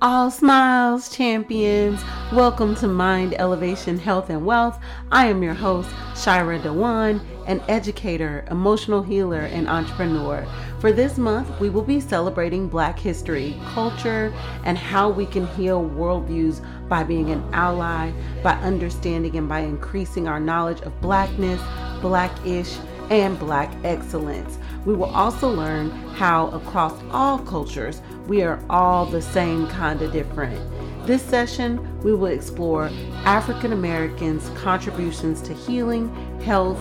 All smiles, champions. Welcome to Mind Elevation Health and Wealth. I am your host, Shyra DeJuan, an educator, emotional healer, and entrepreneur. For this month, we will be celebrating Black history, culture, and how we can heal worldviews by being an ally, by understanding and by increasing our knowledge of Blackness, Blackish, and Black excellence. We will also learn how, across all cultures, we are all the same kind of different. This session, we will explore African Americans' contributions to healing, health,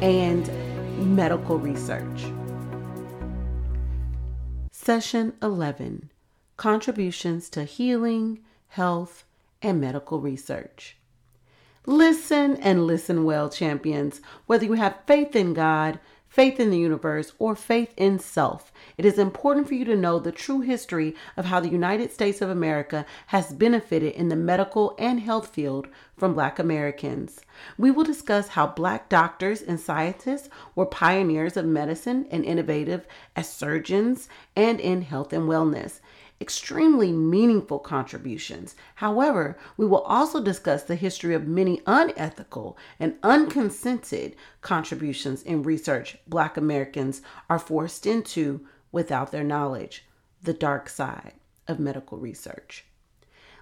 and medical research. Session 11 Contributions to Healing, Health, and Medical Research. Listen and listen well, champions. Whether you have faith in God, faith in the universe, or faith in self. It is important for you to know the true history of how the United States of America has benefited in the medical and health field from Black Americans. We will discuss how Black doctors and scientists were pioneers of medicine and innovative as surgeons and in health and wellness extremely meaningful contributions. However, we will also discuss the history of many unethical and unconsented contributions in research Black Americans are forced into without their knowledge, the dark side of medical research.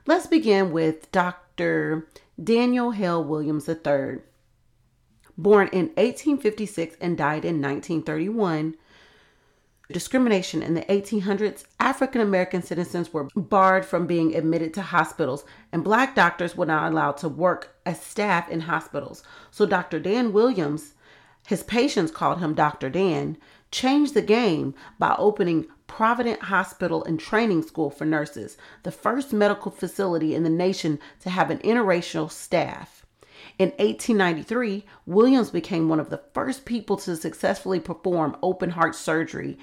Let's begin with Dr. Daniel Hale Williams III. Born in 1856 and died in 1931, discrimination in the 1800s, African American citizens were barred from being admitted to hospitals, and black doctors were not allowed to work as staff in hospitals. So Dr. Dan Williams, his patients called him Dr. Dan, changed the game by opening Provident Hospital and Training School for Nurses, the first medical facility in the nation to have an interracial staff. In 1893, Williams became one of the first people to successfully perform open heart surgery.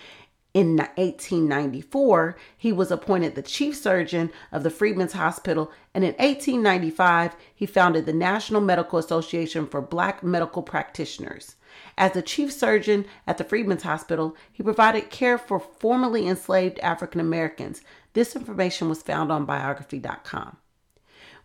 In 1894, he was appointed the chief surgeon of the Freedmen's Hospital, and in 1895, he founded the National Medical Association for Black Medical Practitioners. As the chief surgeon at the Freedmen's Hospital, he provided care for formerly enslaved African Americans. This information was found on biography.com.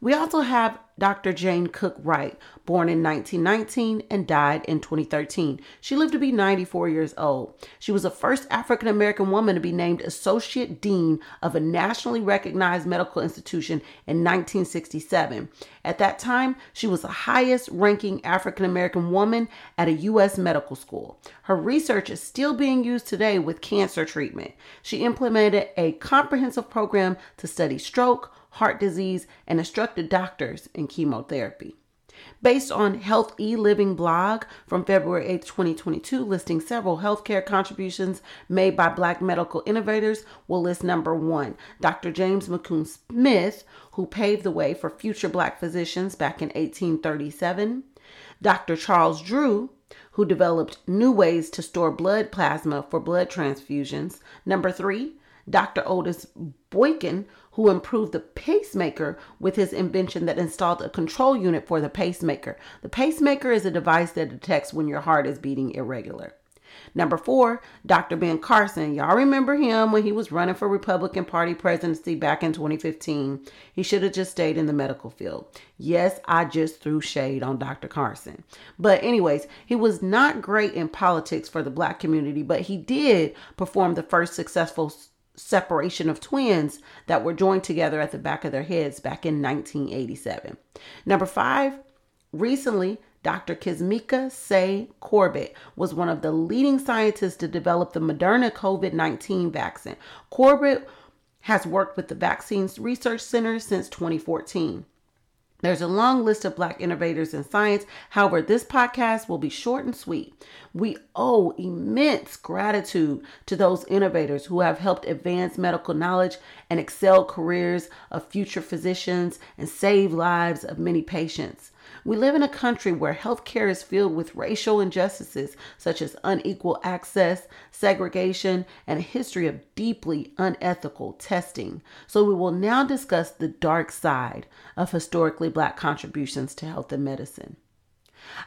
We also have Dr. Jane Cook Wright, born in 1919 and died in 2013. She lived to be 94 years old. She was the first African American woman to be named Associate Dean of a nationally recognized medical institution in 1967. At that time, she was the highest ranking African American woman at a U.S. medical school. Her research is still being used today with cancer treatment. She implemented a comprehensive program to study stroke heart disease, and instructed doctors in chemotherapy. Based on Health E Living blog from February 8, 2022, listing several healthcare contributions made by Black medical innovators, we'll list number one Dr. James McCune Smith, who paved the way for future Black physicians back in 1837, Dr. Charles Drew, who developed new ways to store blood plasma for blood transfusions. Number three, Dr. Otis Boykin, who improved the pacemaker with his invention that installed a control unit for the pacemaker. The pacemaker is a device that detects when your heart is beating irregular. Number four, Dr. Ben Carson. Y'all remember him when he was running for Republican Party presidency back in 2015. He should have just stayed in the medical field. Yes, I just threw shade on Dr. Carson. But, anyways, he was not great in politics for the black community, but he did perform the first successful separation of twins that were joined together at the back of their heads back in 1987. Number five, recently, Dr. Kizzmekia Say Corbett was one of the leading scientists to develop the Moderna COVID 19 vaccine. Corbett has worked with the Vaccines Research Center since 2014. There's a long list of Black innovators in science. However, this podcast will be short and sweet. We owe immense gratitude to those innovators who have helped advance medical knowledge and excel careers of future physicians and save lives of many patients. We live in a country where healthcare is filled with racial injustices such as unequal access, segregation, and a history of deeply unethical testing. So, we will now discuss the dark side of historically black contributions to health and medicine.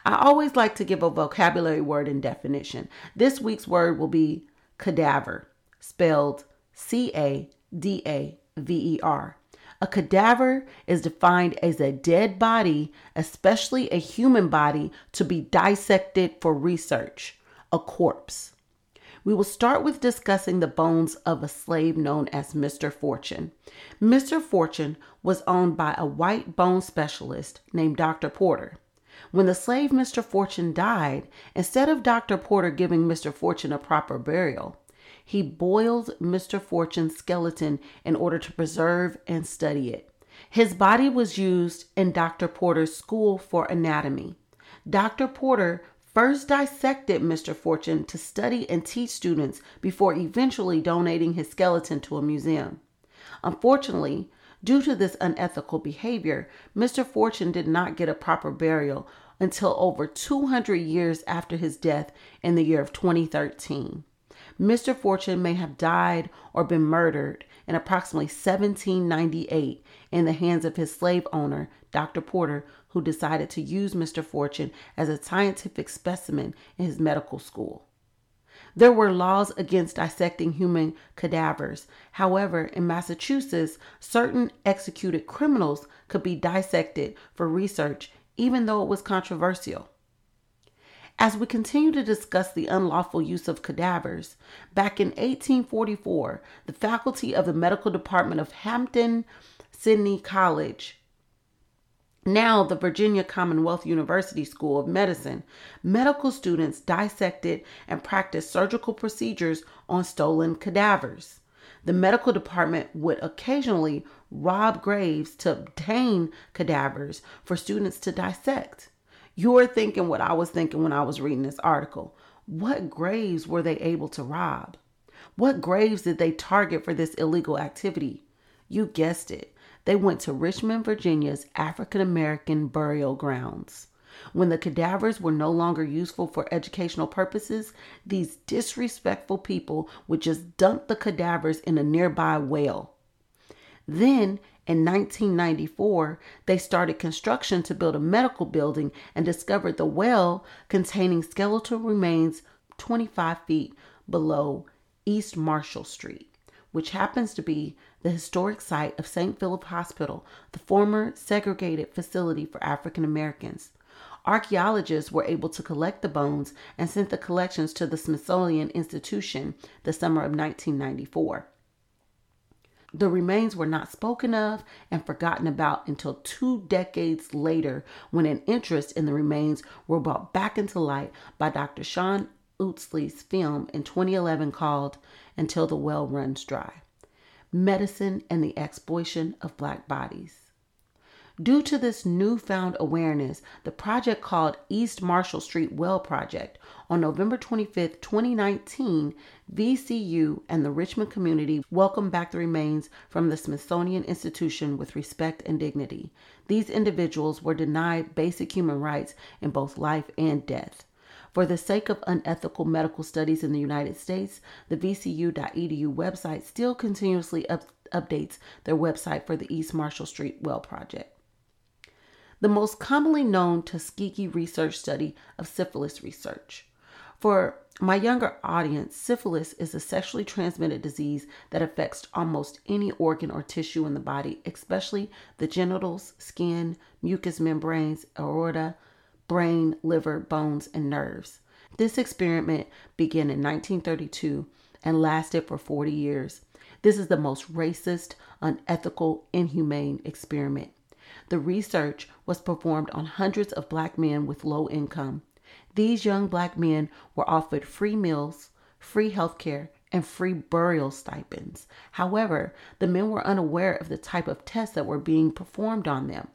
I always like to give a vocabulary word and definition. This week's word will be cadaver, spelled C A D A VER. A cadaver is defined as a dead body, especially a human body, to be dissected for research, a corpse. We will start with discussing the bones of a slave known as Mr. Fortune. Mr. Fortune was owned by a white bone specialist named Dr. Porter. When the slave Mr. Fortune died, instead of Dr. Porter giving Mr. Fortune a proper burial, he boiled Mr. Fortune's skeleton in order to preserve and study it. His body was used in Dr. Porter's school for anatomy. Dr. Porter first dissected Mr. Fortune to study and teach students before eventually donating his skeleton to a museum. Unfortunately, due to this unethical behavior, Mr. Fortune did not get a proper burial until over 200 years after his death in the year of 2013. Mr. Fortune may have died or been murdered in approximately 1798 in the hands of his slave owner, Dr. Porter, who decided to use Mr. Fortune as a scientific specimen in his medical school. There were laws against dissecting human cadavers. However, in Massachusetts, certain executed criminals could be dissected for research, even though it was controversial. As we continue to discuss the unlawful use of cadavers, back in 1844, the faculty of the medical department of Hampton Sydney College, now the Virginia Commonwealth University School of Medicine, medical students dissected and practiced surgical procedures on stolen cadavers. The medical department would occasionally rob graves to obtain cadavers for students to dissect. You're thinking what I was thinking when I was reading this article. What graves were they able to rob? What graves did they target for this illegal activity? You guessed it. They went to Richmond, Virginia's African American burial grounds. When the cadavers were no longer useful for educational purposes, these disrespectful people would just dump the cadavers in a nearby well. Then, in 1994, they started construction to build a medical building and discovered the well containing skeletal remains 25 feet below East Marshall Street, which happens to be the historic site of St. Philip Hospital, the former segregated facility for African Americans. Archaeologists were able to collect the bones and sent the collections to the Smithsonian Institution the summer of 1994. The remains were not spoken of and forgotten about until two decades later when an interest in the remains were brought back into light by Dr. Shawn Utsey's film in 2011 called Until the Well Runs Dry Medicine and the Exploitation of Black Bodies. Due to this newfound awareness, the project called East Marshall Street Well Project on November 25, 2019, VCU and the Richmond community welcomed back the remains from the Smithsonian Institution with respect and dignity. These individuals were denied basic human rights in both life and death. For the sake of unethical medical studies in the United States, the VCU.edu website still continuously up- updates their website for the East Marshall Street Well Project the most commonly known Tuskegee research study of syphilis research. For my younger audience, syphilis is a sexually transmitted disease that affects almost any organ or tissue in the body, especially the genitals, skin, mucous membranes, aorta, brain, liver, bones, and nerves. This experiment began in 1932 and lasted for 40 years. This is the most racist, unethical, inhumane experiment. The research was performed on hundreds of black men with low income. These young black men were offered free meals, free health care, and free burial stipends. However, the men were unaware of the type of tests that were being performed on them.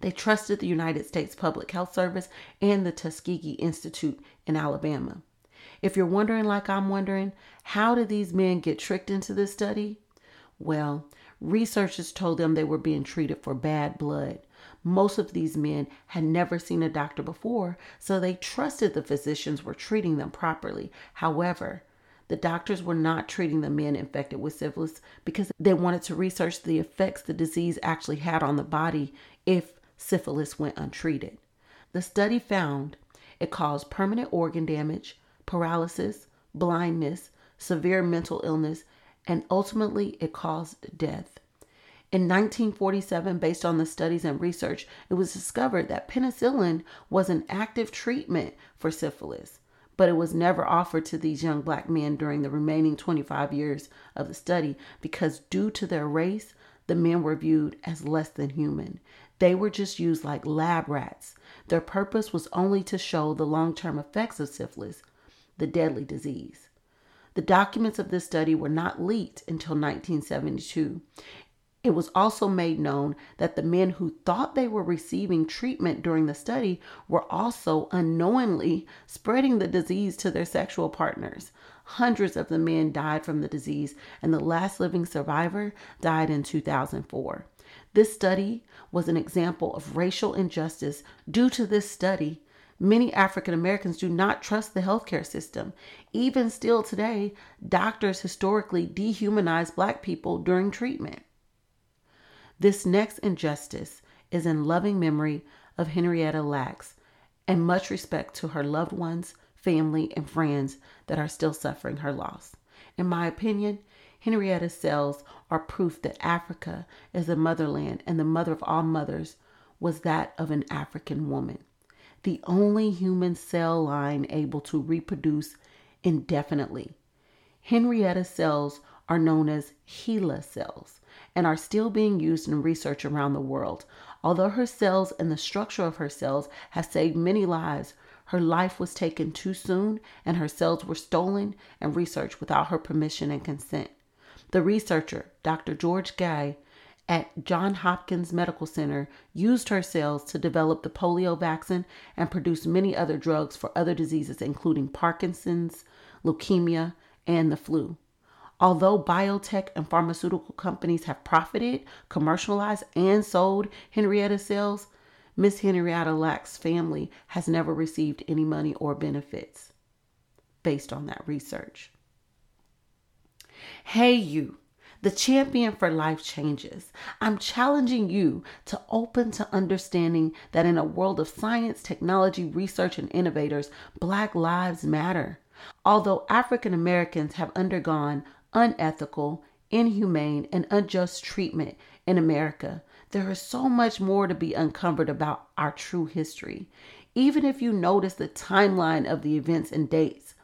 They trusted the United States Public Health Service and the Tuskegee Institute in Alabama. If you're wondering, like I'm wondering, how did these men get tricked into this study? Well, Researchers told them they were being treated for bad blood. Most of these men had never seen a doctor before, so they trusted the physicians were treating them properly. However, the doctors were not treating the men infected with syphilis because they wanted to research the effects the disease actually had on the body if syphilis went untreated. The study found it caused permanent organ damage, paralysis, blindness, severe mental illness, and ultimately it caused death. In 1947, based on the studies and research, it was discovered that penicillin was an active treatment for syphilis, but it was never offered to these young black men during the remaining 25 years of the study because, due to their race, the men were viewed as less than human. They were just used like lab rats. Their purpose was only to show the long term effects of syphilis, the deadly disease. The documents of this study were not leaked until 1972. It was also made known that the men who thought they were receiving treatment during the study were also unknowingly spreading the disease to their sexual partners. Hundreds of the men died from the disease, and the last living survivor died in 2004. This study was an example of racial injustice. Due to this study, many African Americans do not trust the healthcare system. Even still today, doctors historically dehumanize black people during treatment. This next injustice is in loving memory of Henrietta Lacks and much respect to her loved ones, family, and friends that are still suffering her loss. In my opinion, Henrietta's cells are proof that Africa is the motherland and the mother of all mothers was that of an African woman. The only human cell line able to reproduce indefinitely. Henrietta's cells are known as HeLa cells and are still being used in research around the world. Although her cells and the structure of her cells have saved many lives, her life was taken too soon and her cells were stolen and researched without her permission and consent. The researcher, Dr. George Gey, at Johns Hopkins Medical Center used her cells to develop the polio vaccine and produce many other drugs for other diseases, including Parkinson's, leukemia, and the flu. Although biotech and pharmaceutical companies have profited, commercialized, and sold Henrietta cells, Miss Henrietta Lacks' family has never received any money or benefits based on that research. Hey, you, the champion for life changes. I'm challenging you to open to understanding that in a world of science, technology, research, and innovators, Black lives matter. Although African Americans have undergone unethical, inhumane, and unjust treatment in America, there is so much more to be uncovered about our true history. Even if you notice the timeline of the events and dates,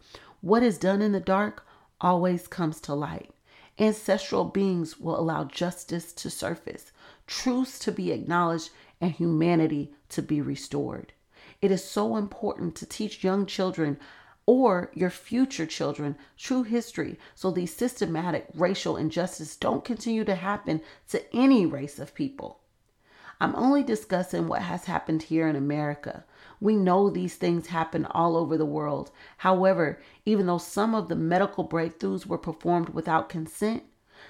what is done in the dark always comes to light. Ancestral beings will allow justice to surface, truths to be acknowledged, and humanity to be restored. It is so important to teach young children or your future children true history so these systematic racial injustices don't continue to happen to any race of people. I'm only discussing what has happened here in America. We know these things happen all over the world. However, even though some of the medical breakthroughs were performed without consent,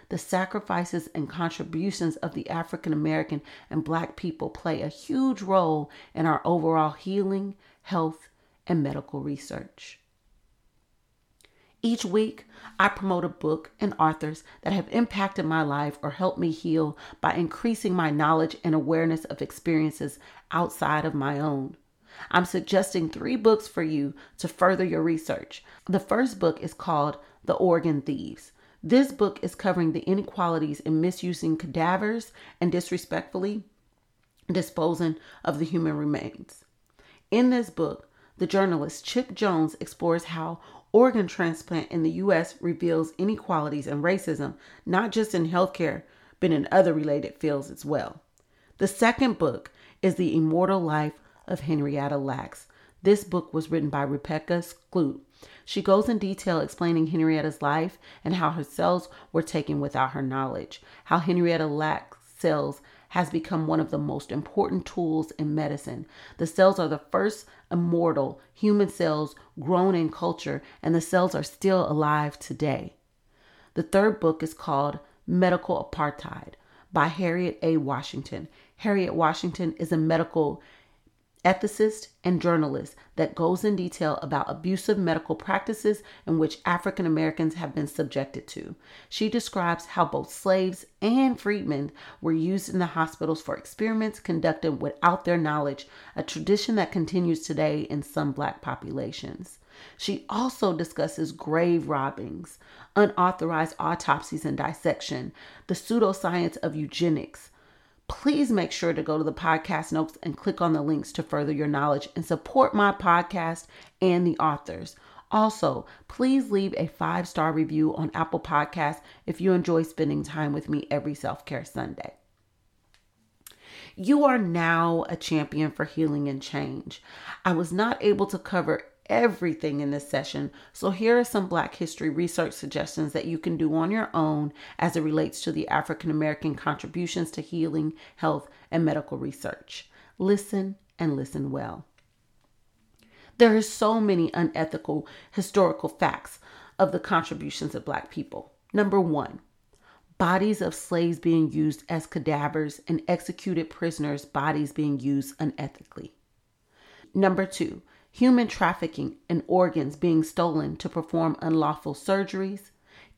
the sacrifices and contributions of the African American and Black people play a huge role in our overall healing, health, and medical research. Each week, I promote a book and authors that have impacted my life or helped me heal by increasing my knowledge and awareness of experiences outside of my own. I'm suggesting three books for you to further your research. The first book is called The Organ Thieves. This book is covering the inequalities in misusing cadavers and disrespectfully disposing of the human remains. In this book, the journalist Chip Jones explores how Organ transplant in the U.S. reveals inequalities and racism, not just in healthcare, but in other related fields as well. The second book is The Immortal Life of Henrietta Lacks. This book was written by Rebecca Skloot. She goes in detail explaining Henrietta's life and how her cells were taken without her knowledge, how Henrietta Lacks cells has become one of the most important tools in medicine. The cells are the first immortal human cells grown in culture, and the cells are still alive today. The third book is called Medical Apartheid by Harriet A. Washington. Harriet Washington is a medical ethicist, and journalist that goes in detail about abusive medical practices in which African Americans have been subjected to. She describes how both slaves and freedmen were used in the hospitals for experiments conducted without their knowledge, a tradition that continues today in some black populations. She also discusses grave robbings, unauthorized autopsies and dissection, the pseudoscience of eugenics. Please make sure to go to the podcast notes and click on the links to further your knowledge and support my podcast and the authors. Also, please leave a five star review on Apple Podcasts if you enjoy spending time with me every self care Sunday. You are now a champion for healing and change. I was not able to cover everything in this session, so here are some Black history research suggestions that you can do on your own as it relates to the African American contributions to healing, health, and medical research. Listen and listen well. There are so many unethical historical facts of the contributions of Black people. Number one, bodies of slaves being used as cadavers and executed prisoners' bodies being used unethically. Number two, human trafficking and organs being stolen to perform unlawful surgeries,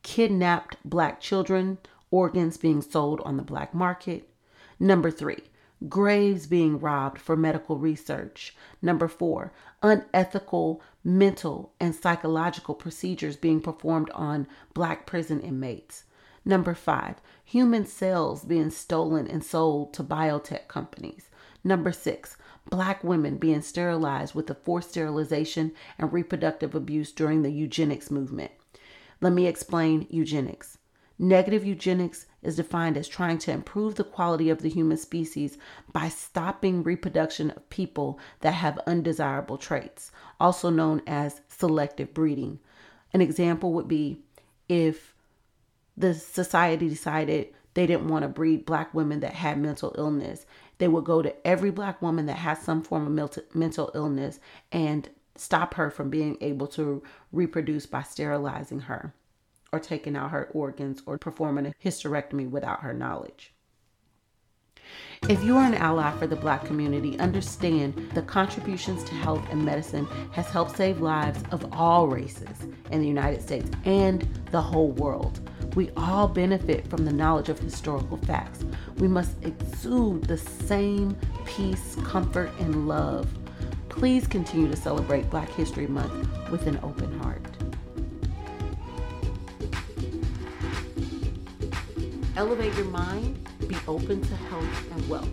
kidnapped black children, organs being sold on the black market. Number three, graves being robbed for medical research. Number four, unethical mental and psychological procedures being performed on black prison inmates. Number five, human cells being stolen and sold to biotech companies. Number six, black women being sterilized with the forced sterilization and reproductive abuse during the eugenics movement. Let me explain eugenics. Negative eugenics is defined as trying to improve the quality of the human species by stopping reproduction of people that have undesirable traits, also known as selective breeding. An example would be if the society decided they didn't want to breed black women that had mental illness. They would go to every black woman that has some form of mental illness and stop her from being able to reproduce by sterilizing her or taking out her organs or performing a hysterectomy without her knowledge. If you are an ally for the black community, understand the contributions to health and medicine has helped save lives of all races in the United States and the whole world. We all benefit from the knowledge of historical facts. We must exude the same peace, comfort, and love. Please continue to celebrate Black History Month with an open heart. Elevate your mind, be open to health and wealth.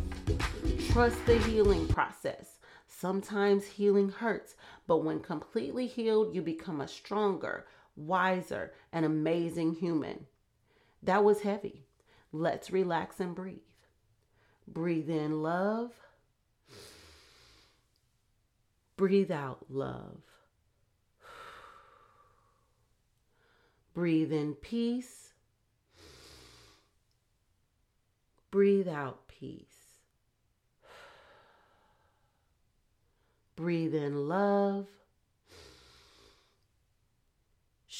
Trust the healing process. Sometimes healing hurts, but when completely healed, you become a stronger, wiser, and amazing human. That was heavy. Let's relax and breathe. Breathe in love. Breathe out love. Breathe in peace. Breathe out peace. Breathe in love.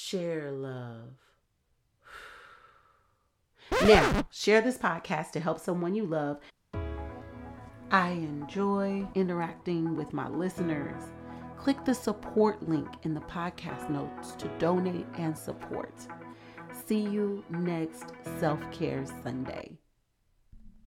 Share love. Now, share this podcast to help someone you love. I enjoy interacting with my listeners. Click the support link in the podcast notes to donate and support. See you next Self Care Sunday.